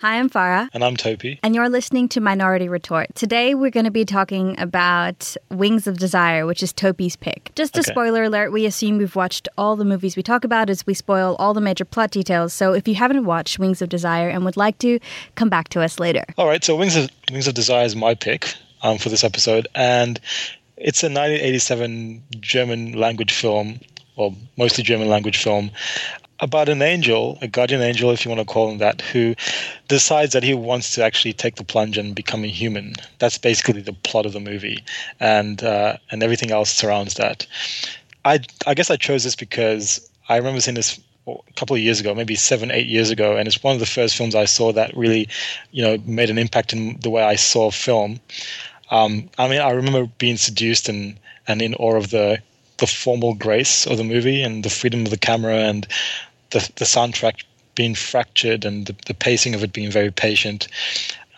Hi, I'm Farah. And I'm Topi. And you're listening to Minority Retort. Today, we're going to be talking about Wings of Desire, which is Topi's pick. Just a Okay. spoiler alert, we assume we've watched all the movies we talk about as we spoil all the major plot details. So if you haven't watched Wings of Desire and would like to, come back to us later. All right, so Wings of Wings of Desire is my pick um, for this episode, and it's a 1987 German language film, or mostly German language film, about an angel, a guardian angel, if you want to call him that, who decides that he wants to actually take the plunge and become a human. That's basically the plot of the movie, and uh, and everything else surrounds that. I I guess I chose this because I remember seeing this a couple of years ago, maybe seven, eight years ago, and it's one of the first films I saw that really, you know, made an impact in the way I saw film. Um, I mean, I remember being seduced and and in awe of the the formal grace of the movie and the freedom of the camera and the the soundtrack being fractured and the, the pacing of it being very patient.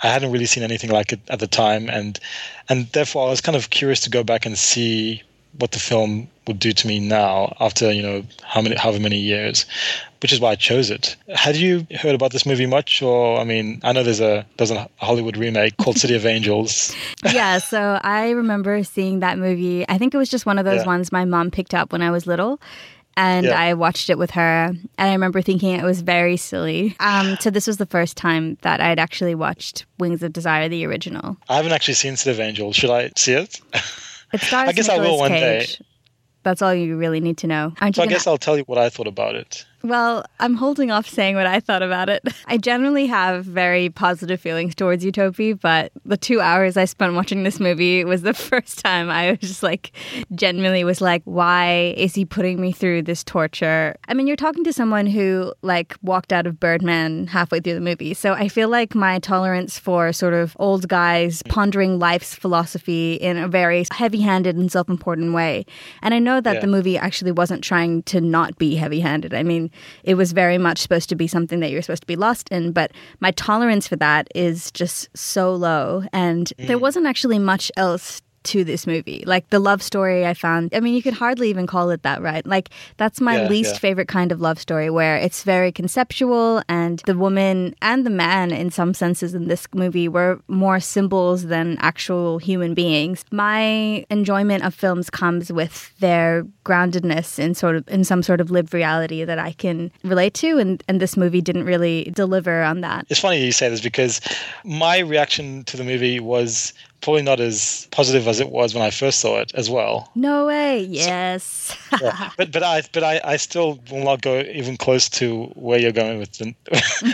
I hadn't really seen anything like it at the time, and and therefore I was kind of curious to go back and see what the film would do to me now after you know how many however many years, which is why I chose it. Had you heard about this movie much, or I mean, I know there's a there's a Hollywood remake called City of Angels. yeah, so I remember seeing that movie. I think it was just one of those Yeah. ones my mom picked up when I was little. And Yeah. I watched it with her, and I remember thinking it was very silly. Um, so this was the first time that I'd actually watched Wings of Desire, the original. I haven't actually seen City of Angels. Should I see it? It stars I guess I will Nicolas one day. That's all you really need to know. Aren't So you I guess I'll tell you what I thought about it. Well, I'm holding off saying what I thought about it. I generally have very positive feelings towards Utopia, but the two hours I spent watching this movie was the first time I was just like, genuinely was like, why is he putting me through this torture? I mean, you're talking to someone who like walked out of Birdman halfway through the movie. So I feel like my tolerance for sort of old guys pondering life's philosophy in a very heavy handed and self important way. And I know that Yeah. the movie actually wasn't trying to not be heavy handed. I mean, it was very much supposed to be something that you're supposed to be lost in, but my tolerance for that is just so low. And there mm. wasn't actually much else to this movie. Like the love story I found, I mean, you could hardly even call it that, right? Like that's my Yeah, least yeah. favorite kind of love story where it's very conceptual and the woman and the man, in some senses, in this movie were more symbols than actual human beings. My enjoyment of films comes with their groundedness in sort of in some sort of lived reality that I can relate to, and, and this movie didn't really deliver on that. It's funny you say this because my reaction to the movie was probably not as positive as it was when I first saw it as well. No way. Yes. Yeah. but but I but I, I still will not go even close to where you're going with the,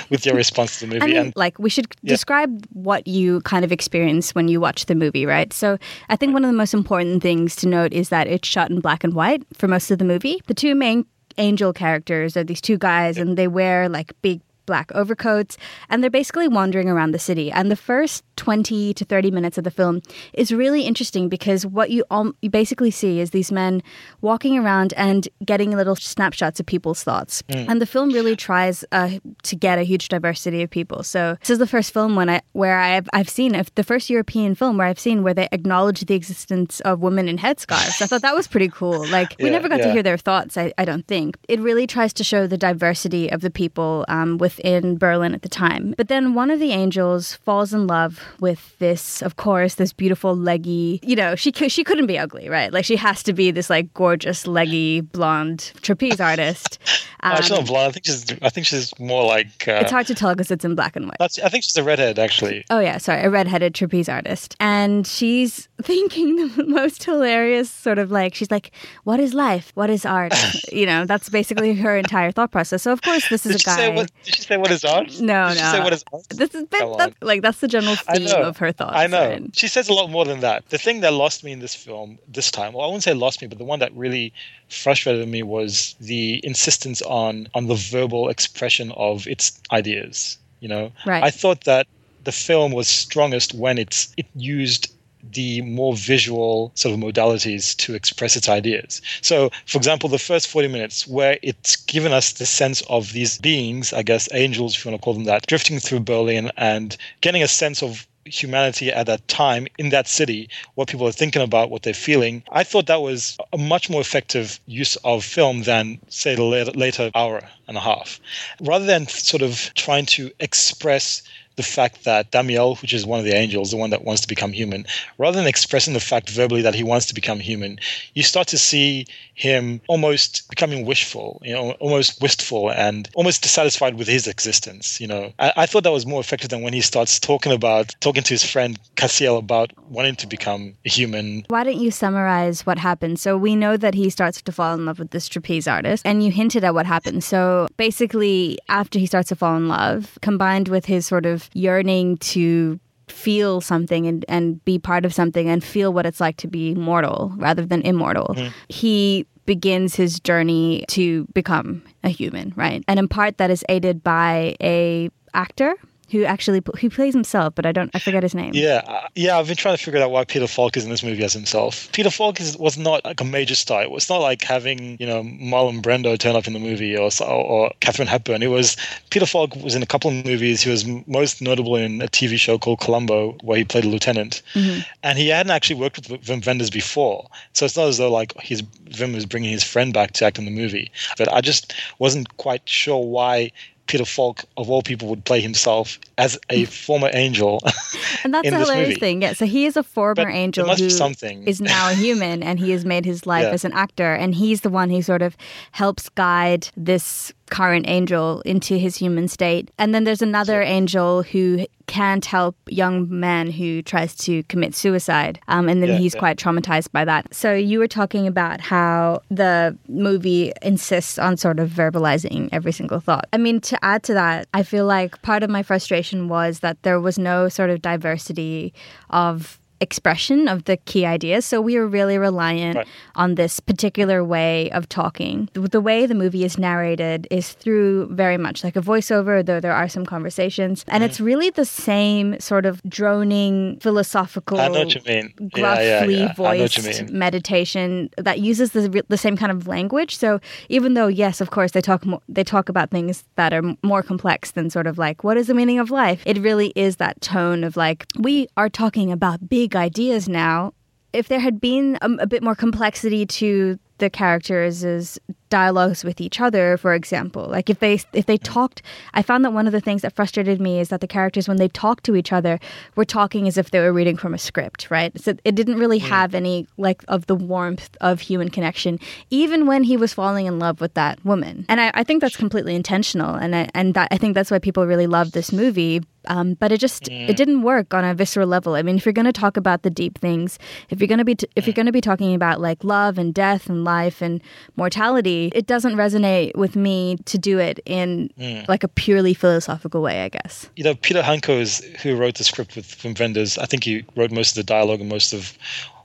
with your response to the I movie. mean, and like we should Yeah. describe what you kind of experience when you watch the movie, right? So I think one of the most important things to note is that it's shot in black and white for most of the movie. The two main angel characters are these two guys, and they wear like big black overcoats, and they're basically wandering around the city. And the first 20 to 30 minutes of the film is really interesting because what you, all, you basically see is these men walking around and getting little snapshots of people's thoughts. And the film really tries uh, to get a huge diversity of people. So this is the first film when I where I've I've seen if the first European film where I've seen where they acknowledge the existence of women in headscarves. I thought that was pretty cool. Like we Yeah, never got to hear their thoughts. I, I don't think it really tries to show the diversity of the people um, within Berlin at the time. But then one of the angels falls in love with this, of course, this beautiful leggy. You know, she she couldn't be ugly, right? Like she has to be this like gorgeous leggy blonde trapeze artist. Oh, she's Um, not blonde. I think she's I think she's more like uh, it's hard to tell because it's in black and white. I think she's a redhead actually. Oh yeah, sorry, a redheaded trapeze artist, and she's thinking the most hilarious sort of like she's like, "What is life? What is art?" you know, that's basically her entire thought process. So of course, this is Did a guy. say what? Did she say what is art? No, Did she no. say what is art? this is that, on. like that's the general theme of her thoughts. I know. right? She says a lot more than that. The thing that lost me in this film this time, well, I wouldn't say lost me, but the one that really frustrated me was the insistence on on the verbal expression of its ideas. You know, Right. I thought that the film was strongest when it's it used the more visual sort of modalities to express its ideas. So, for example, the first 40 minutes, where it's given us the sense of these beings, I guess angels, if you want to call them that, drifting through Berlin and getting a sense of humanity at that time in that city, what people are thinking about, what they're feeling. I thought that was a much more effective use of film than, say, the later, later hour and a half. Rather than sort of trying to express the fact that Damiel, which is one of the angels, the one that wants to become human, rather than expressing the fact verbally that he wants to become human, you start to see him almost becoming wishful, you know, almost wistful and almost dissatisfied with his existence. You know, I, I thought that was more effective than when he starts talking about talking to his friend Cassiel about wanting to become a human. Why don't you summarize what happened? So we know that he starts to fall in love with this trapeze artist, and you hinted at what happened. So basically, after he starts to fall in love, combined with his sort of yearning to feel something and, and be part of something and feel what it's like to be mortal rather than immortal. Mm-hmm. He begins his journey to become a human, right? And in part that is aided by a actor who actually who plays himself, but I don't I forget his name. Yeah, uh, yeah, I've been trying to figure out why Peter Falk is in this movie as himself. Peter Falk is, was not like a major star. It was not like having you know Marlon Brando turn up in the movie or or Katharine Hepburn. It was Peter Falk was in a couple of movies. He was most notable in a TV show called Columbo, where he played a lieutenant, mm-hmm. and he hadn't actually worked with Wim Wenders before. So it's not as though like his Wim was bringing his friend back to act in the movie. But I just wasn't quite sure why Peter Falk, of all people, would play himself as a former angel. and that's a hilarious movie. thing. Yeah. So he is a former but angel who is now a human and he has made his life yeah. as an actor. And he's the one who sort of helps guide this current angel into his human state. And then there's another angel who can't help young man who tries to commit suicide. Um, and then yeah, he's yeah. quite traumatized by that. So you were talking about how the movie insists on sort of verbalizing every single thought. I mean, to add to that, I feel like part of my frustration was that there was no sort of diversity of expression of the key ideas. So we were really reliant right. on this particular way of talking. The way the movie is narrated is through very much like a voiceover, though there are some conversations. And mm. it's really the same sort of droning, philosophical, I know what you mean. gruffly yeah, yeah, yeah. voiced meditation that uses the, the same kind of language. So even though, yes, of course, they talk, mo- they talk about things that are more complex than sort of like, what is the meaning of life? It really is that tone of like, we are talking about big big ideas now. If there had been a, a bit more complexity to the characters' dialogues with each other for example like if they if they talked i found that one of the things that frustrated me is that the characters when they talked to each other were talking as if they were reading from a script right so it didn't really mm. have any like of the warmth of human connection even when he was falling in love with that woman and i, I think that's completely intentional and I, and that, i think that's why people really love this movie um, but it just mm. it didn't work on a visceral level. I mean, if you're going to talk about the deep things, if you're going to be t- if you're mm. going to be talking about like love and death and life and mortality, it doesn't resonate with me to do it in mm. like a purely philosophical way. I guess. You know, Peter Handke, who wrote the script with Wim Wenders, I think he wrote most of the dialogue and most of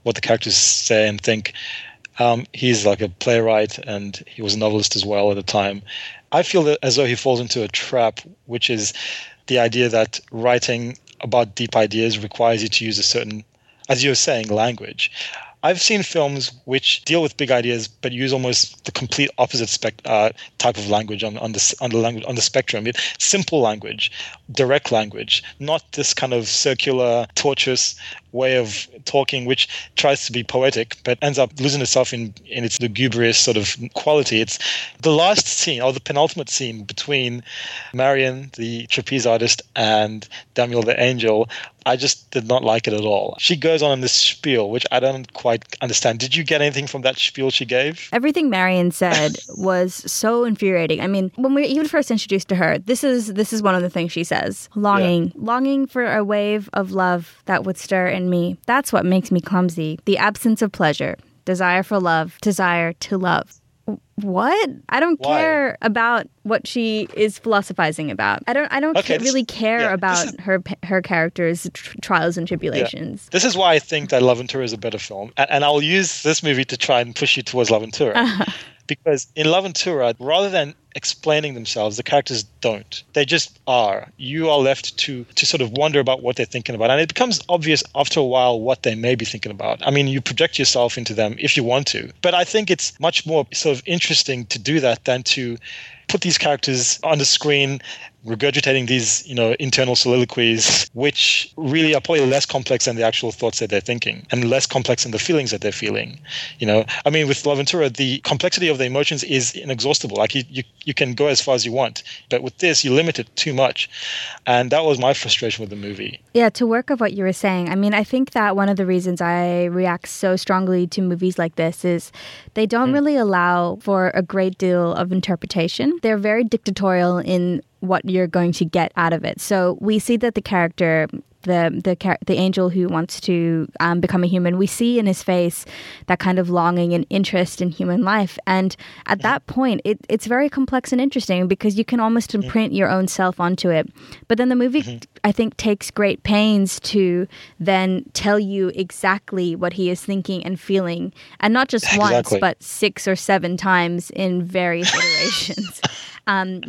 what the characters say and think. Um, he's like a playwright and he was a novelist as well at the time. I feel as though he falls into a trap, which is the idea that writing about deep ideas requires you to use a certain, as you were saying, language. I've seen films which deal with big ideas but use almost the complete opposite spec, uh, type of language on, on, the, on, the language, on the spectrum. It, simple language, direct language, not this kind of circular, tortuous way of talking which tries to be poetic but ends up losing itself in, in its lugubrious sort of quality. It's the last scene or the penultimate scene between Marion, the trapeze artist, and Daniel the angel. I just did not like it at all. She goes on in this spiel, which I don't quite understand. Did you get anything from that spiel she gave? Everything Marion said was so infuriating. I mean, when we were even first introduced to her, this is this is one of the things she says: longing, yeah. longing for a wave of love that would stir in me. That's what makes me clumsy. The absence of pleasure, desire for love, desire to love. What? I don't Why? care about what she is philosophizing about. I don't. I don't okay, this, really care yeah, about is, her her character's tr- trials and tribulations. Yeah. This is why I think that L'Avventura is a better film, and, and, I'll use this movie to try and push you towards Love Uh-huh because in L'Avventura, rather than explaining themselves, the characters don't. They just are. You are left to to sort of wonder about what they're thinking about, and it becomes obvious after a while what they may be thinking about. I mean, you project yourself into them if you want to, but I think it's much more sort of interesting to do that than to put these characters on the screen regurgitating these, you know, internal soliloquies, which really are probably less complex than the actual thoughts that they're thinking and less complex than the feelings that they're feeling. You know, I mean, with L'Avventura, the complexity of the emotions is inexhaustible. Like you, you, you can go as far as you want, but with this, you limit it too much. And that was my frustration with the movie. Yeah, to work of what you were saying, I mean, I think that one of the reasons I react so strongly to movies like this is they don't mm. really allow for a great deal of interpretation. They're very dictatorial in what you're going to get out of it. So we see that the character the the the angel who wants to um, become a human, we see in his face that kind of longing and interest in human life. And at that point, it, it's very complex and interesting because you can almost imprint your own self onto it. But then the movie, mm-hmm. I think, takes great pains to then tell you exactly what he is thinking and feeling, and not just exactly. once, but six or seven times in various iterations. Um,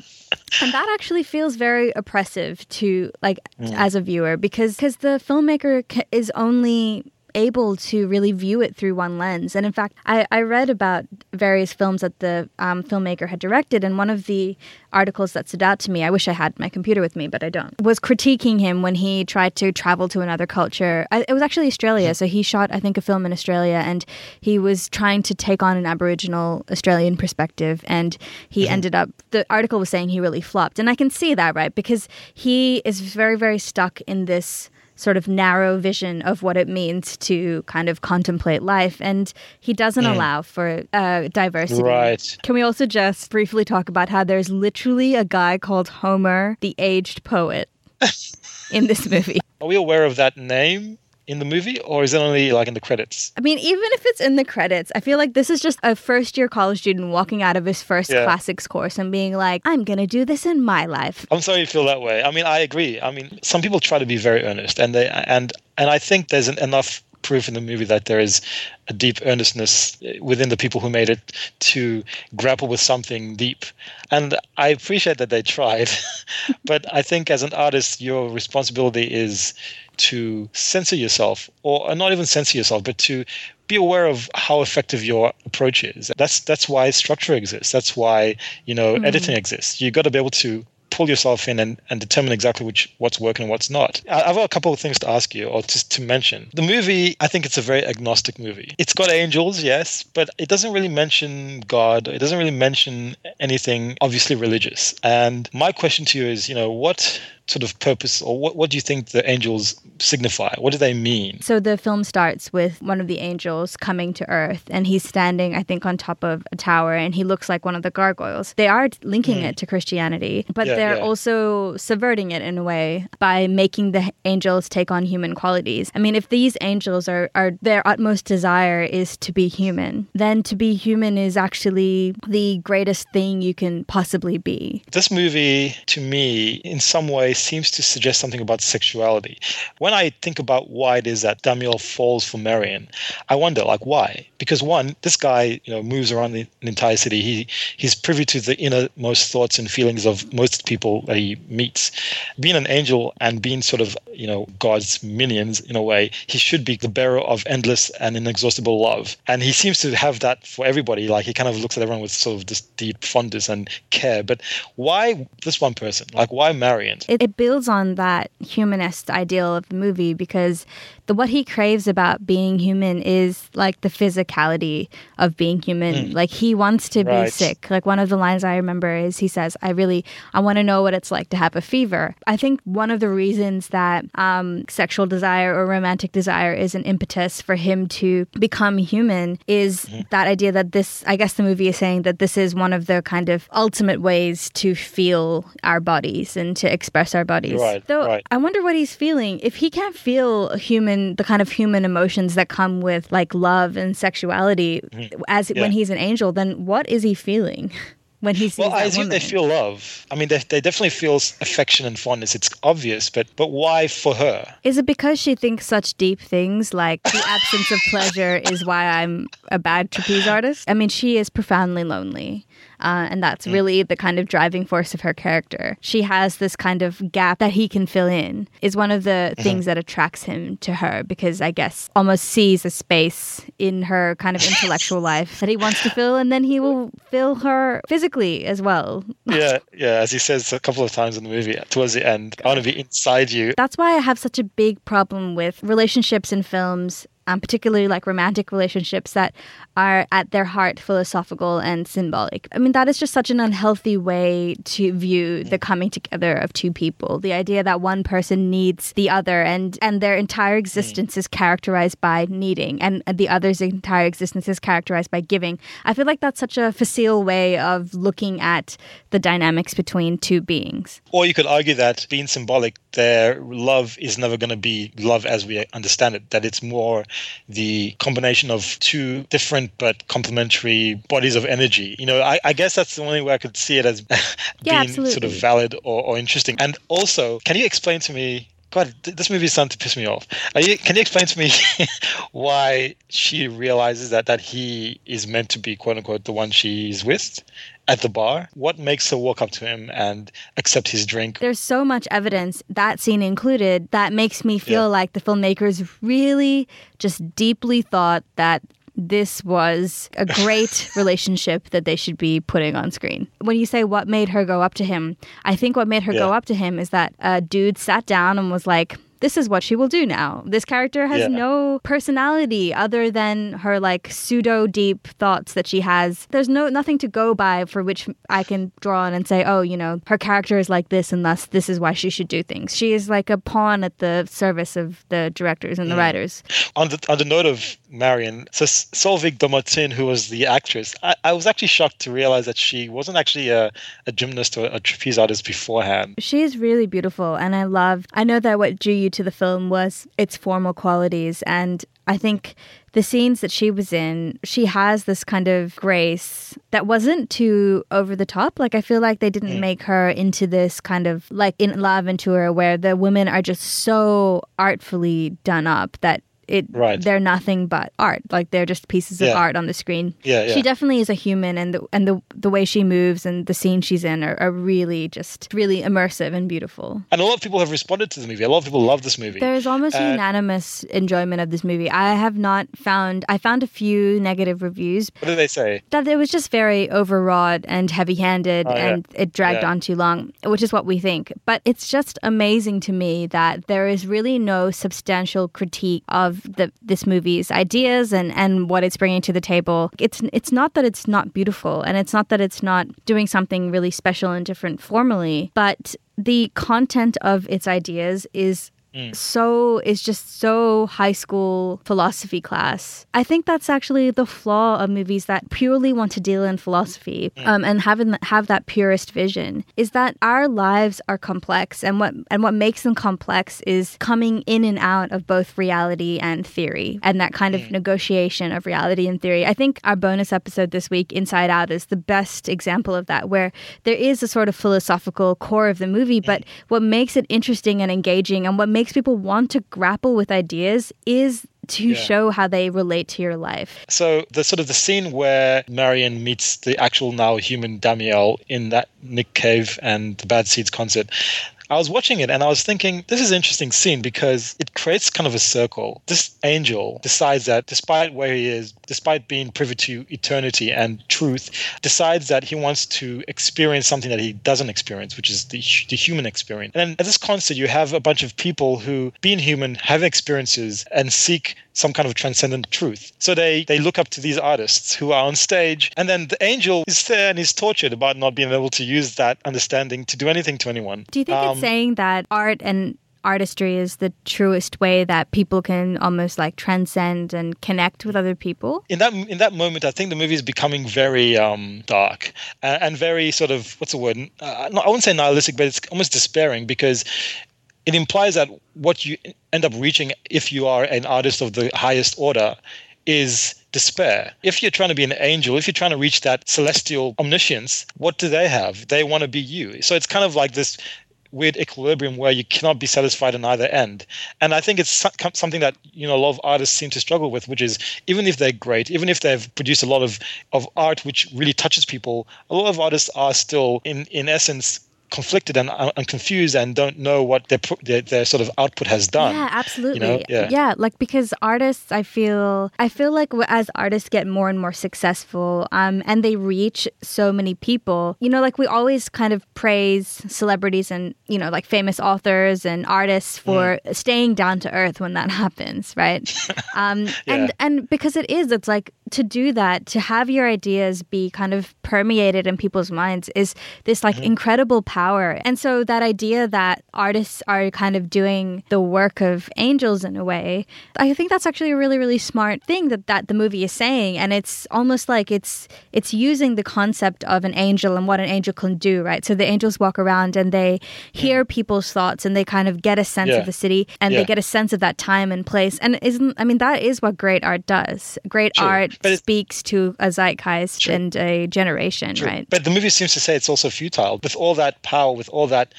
and that actually feels very oppressive to like mm. as a viewer because because the filmmaker is only able to really view it through one lens. And in fact, I, I read about various films that the um, filmmaker had directed, and one of the articles that stood out to me, I wish I had my computer with me, but I don't, was critiquing him when he tried to travel to another culture. I, it was actually Australia, so he shot, I think, a film in Australia, and he was trying to take on an Aboriginal Australian perspective, and he mm-hmm. ended up, the article was saying he really flopped. And I can see that, right? Because he is very, very stuck in this sort of narrow vision of what it means to kind of contemplate life. And he doesn't mm. allow for uh, diversity. Right. Can we also just briefly talk about how there's literally a guy called Homer, the aged poet, in this movie? Are we aware of that name? In the movie or is it only like in the credits? I mean, even if it's in the credits, I feel like this is just a first year college student walking out of his first yeah. classics course and being like, I'm going to do this in my life. I'm sorry you feel that way. I mean, I agree. I mean, some people try to be very earnest and they and and I think there's an, enough proof in the movie that there is a deep earnestness eh, within the people who made it to grapple with something deep. And I appreciate that they tried, but I think as an artist, your responsibility is to censor yourself, or not even censor yourself, but to be aware of how effective your approach is. That's that's why structure exists. That's why you know mm-hmm. editing exists. You've got to be able to pull yourself in and, and determine exactly which what's working and what's not. I've got a couple of things to ask you or just to mention. The movie, I think it's a very agnostic movie. It's got angels, yes, but it doesn't really mention God. It doesn't really mention anything obviously religious. And my question to you is, you know, what sort of purpose or what, what do you think the angels signify? What do they mean? So the film starts with one of the angels coming to Earth and he's standing, I think, on top of a tower and he looks like one of the gargoyles. They are linking mm. it to Christianity, but yeah, they're yeah. also subverting it in a way by making the angels take on human qualities. I mean, if these angels are, are their utmost desire is to be human, then to be human is actually the greatest thing you can possibly be. This movie, to me, in some ways, seems to suggest something about sexuality. When I think about why it is that Damiel falls for Marion, I wonder, like, why? Because one, this guy, you know, moves around the, entire city. He he's privy to the innermost thoughts and feelings of most people that he meets. Being an angel and being sort of, you know, God's minions in a way, he should be the bearer of endless and inexhaustible love. And he seems to have that for everybody. Like he kind of looks at everyone with sort of this deep fondness and care. But why this one person? Like why Marion? It, it builds on that humanist ideal of the movie because the what he craves about being human is like the physicality of being human. Mm. Like he wants to right. be sick. Like one of the lines I remember is he says, "I really I want to know what it's like to have a fever." I think one of the reasons that um, sexual desire or romantic desire is an impetus for him to become human is mm. that idea that this. I guess the movie is saying that this is one of the kind of ultimate ways to feel our bodies and to express our bodies. Right, Though right. I wonder what he's feeling if he can't feel a human human the kind of human emotions that come with like love and sexuality mm-hmm. as yeah. when he's an angel then what is he feeling when he sees well, I assume they feel love. I mean, they, they definitely feel affection and fondness. It's obvious, but but why for her? Is it because she thinks such deep things like the absence of pleasure is why I'm a bad trapeze artist? I mean, she is profoundly lonely. Uh, and that's really the kind of driving force of her character. She has this kind of gap that he can fill in, is one of the things that attracts him to her because I guess almost sees a space in her kind of intellectual life that he wants to fill, and then he will fill her physically as well. yeah, yeah. As he says a couple of times in the movie, towards the end, I want to be inside you. That's why I have such a big problem with relationships in films um, particularly like romantic relationships that are at their heart philosophical and symbolic. I mean, that is just such an unhealthy way to view the coming together of two people. The idea that one person needs the other and, and their entire mm. existence is characterized by needing and the other's entire existence is characterized by giving. I feel like that's such a facile way of looking at the dynamics between two beings. Or you could argue that being symbolic, their love is never going to be love as we understand it, that it's more the combination of two different but complementary bodies of energy. You know, I, I guess that's the only way I could see it as Yeah, being sort of valid or, or interesting. And also, can you explain to me? God, this movie is starting to piss me off. Are you, can you explain to me why she realizes that that he is meant to be quote unquote the one she's with at the bar? What makes her walk up to him and accept his drink? There's so much evidence, that scene included, that makes me feel Yeah. like the filmmakers really just deeply thought that this was a great relationship that they should be putting on screen. When you say what made her go up to him, I think what made her go up to him is that a dude sat down and was like, this is what she will do now. This character has Yeah. no personality other than her like pseudo deep thoughts that she has. There's no nothing to go by for which I can draw on and say, oh, you know, her character is like this and thus this is why she should do things. She is like a pawn at the service of the directors and the mm. writers. on the on the note of Marion, so S- Solveig Dommartin, who was the actress, I, I was actually shocked to realize that she wasn't actually a, a gymnast or a trapeze artist beforehand. She is really beautiful, and I love. I know that what you to the film was its formal qualities, and I think the scenes that she was in, she has this kind of grace that wasn't too over the top. Like I feel like they didn't mm. make her into this kind of like in L'Avventura, where the women are just so artfully done up that. It, Right. they're nothing but art like they're just pieces of Yeah. art on the screen Yeah, yeah. she definitely is a human and the and the the way she moves and the scene she's in are, are really just really immersive and beautiful. And a lot of people have responded to the movie. A lot of people love this movie. There's almost Uh, unanimous enjoyment of this movie. I have not found I found a few negative reviews what did they say? that it was just very overwrought and heavy-handed Oh, and it dragged on too long, which is what we think. But it's just amazing to me that there is really no substantial critique of the this movie's ideas and and what it's bringing to the table. It's it's not that it's not beautiful and it's not that it's not doing something really special and different formally, but the content of its ideas is Mm. so it's just so high school philosophy class. I think that's actually the flaw of movies that purely want to deal in philosophy mm. um, and having have that purist vision is that our lives are complex and what and what makes them complex is coming in and out of both reality and theory and that kind of mm. negotiation of reality and theory. I think our bonus episode this week, Inside Out, is the best example of that, where there is a sort of philosophical core of the movie, but what makes it interesting and engaging and what makes people want to grapple with ideas is to Yeah. show how they relate to your life. So the sort of the scene where Marion meets the actual now human Damiel in that Nick Cave and the Bad Seeds concert. I was watching it and I was thinking, this is an interesting scene because it creates kind of a circle. This angel decides that despite where he is, despite being privy to eternity and truth, decides that he wants to experience something that he doesn't experience, which is the, the human experience. And at this concert, you have a bunch of people who, being human, have experiences and seek some kind of transcendent truth. So they they look up to these artists who are on stage, and then the angel is there and is tortured about not being able to use that understanding to do anything to anyone. Do you think Um, it's saying that art and artistry is the truest way that people can almost like transcend and connect with other people? in that in that moment, I think the movie is becoming very um, dark and, and very sort of what's the word? Uh, I wouldn't say nihilistic, but it's almost despairing because it implies that what you end up reaching if you are an artist of the highest order is despair. If you're trying to be an angel, if you're trying to reach that celestial omniscience, what do they have? They want to be you. So it's kind of like this weird equilibrium where you cannot be satisfied on either end. And I think it's something that you know a lot of artists seem to struggle with, which is even if they're great, even if they've produced a lot of of art which really touches people, a lot of artists are still in in essence conflicted and, uh, and confused and don't know what their, their, their sort of output has done. Yeah, absolutely. You know? yeah. yeah, like because artists, I feel I feel like as artists get more and more successful, um, and they reach so many people, you know, like we always kind of praise celebrities and you know like famous authors and artists for mm. staying down to earth when that happens, right? um, yeah. And and because it is, it's like to do that, to have your ideas be kind of permeated in people's minds is this like mm-hmm. incredible power. And so that idea that artists are kind of doing the work of angels in a way, I think that's actually a really, really smart thing that, that the movie is saying. And it's almost like it's it's using the concept of an angel and what an angel can do, right? So the angels walk around and they hear people's thoughts and they kind of get a sense yeah. of the city and yeah. they get a sense of that time and place. And isn't I mean that is what great art does. Great True. art but speaks to a zeitgeist True. and a generation, True. right? But the movie seems to say it's also futile. With all that power with all that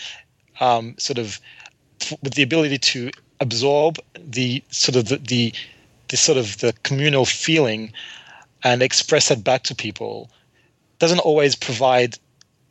um, sort of, with the ability to absorb the sort of the, the, the sort of the communal feeling and express that back to people, doesn't always provide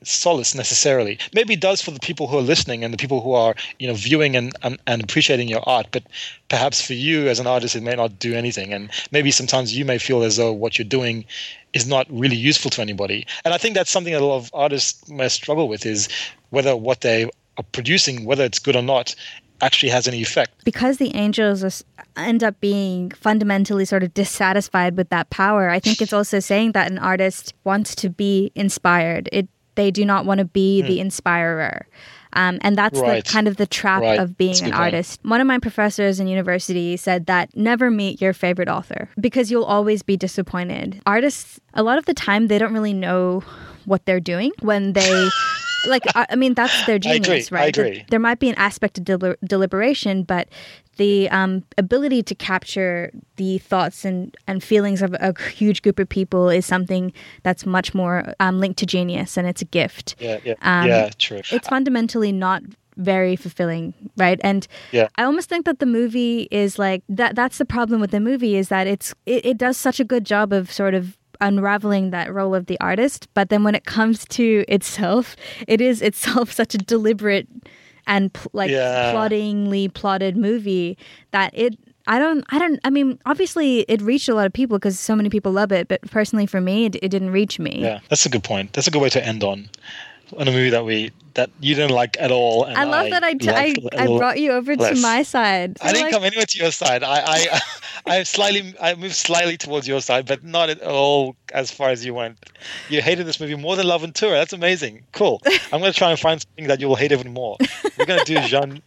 solace necessarily. Maybe it does for the people who are listening and the people who are, you know, viewing and, and, and, appreciating your art, but perhaps for you as an artist it may not do anything. And maybe sometimes you may feel as though what you're doing is not really useful to anybody. And I think that's something that a lot of artists may struggle with is whether what they are producing, whether it's good or not, actually has any effect. Because the angels end up being fundamentally sort of dissatisfied with that power, I think it's also saying that an artist wants to be inspired. It they do not want to be mm. the inspirer. Um, and that's right. the, kind of the trap right. of being an artist. One of my professors in university said that never meet your favorite author because you'll always be disappointed. Artists, a lot of the time, they don't really know what they're doing when they like I, mean that's their genius, right? The, there might be an aspect of deliber- deliberation, but the um, ability to capture the thoughts and, and feelings of a huge group of people is something that's much more um, linked to genius, and it's a gift. Yeah, yeah, um, yeah, true. It's fundamentally not very fulfilling right and yeah. i almost think that the movie is like that that's the problem with the movie is that it's it, it does such a good job of sort of unraveling that role of the artist. But then when it comes to itself, it is itself such a deliberate and pl- like yeah. ploddingly plotted movie that it I don't, I don't, I mean, obviously it reached a lot of people because so many people love it, but personally for me, it, it, didn't reach me. Yeah, that's a good point. That's a good way to end on on a movie that we that you didn't like at all. I love that I that I, t- I, I brought you over less. to my side. I didn't like... come anywhere to your side. I I I slightly I moved slightly towards your side, but not at all as far as you went. You hated this movie more than L'Avventura. That's amazing. Cool. I'm gonna try and find something that you will hate even more. We're gonna do Jean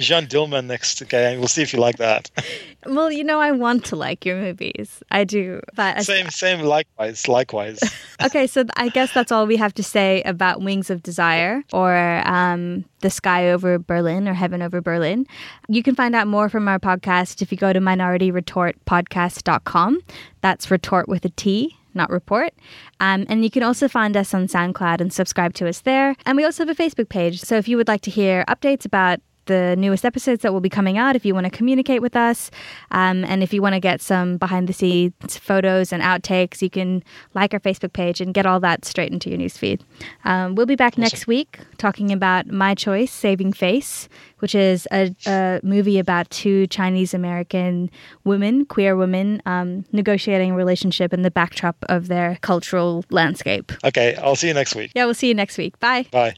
Jeanne Dielman next, okay? And we'll see if you like that. Well, you know, I want to like your movies. I do. But same, same, likewise, likewise. okay, so I guess that's all we have to say about Wings of Desire or um, The Sky Over Berlin or Heaven Over Berlin. You can find out more from our podcast if you go to minorityretortpodcast.com. That's retort with a T not report. Um, and you can also find us on SoundCloud and subscribe to us there. And we also have a Facebook page. So if you would like to hear updates about the newest episodes that will be coming out if you want to communicate with us. Um, and if you want to get some behind the scenes photos and outtakes, you can like our Facebook page and get all that straight into your newsfeed. Um, we'll be back awesome. next week talking about My Choice Saving Face, which is a, a movie about two Chinese American women, queer women, um, negotiating a relationship in the backdrop of their cultural landscape. Okay, I'll see you next week. Yeah, we'll see you next week. Bye. Bye.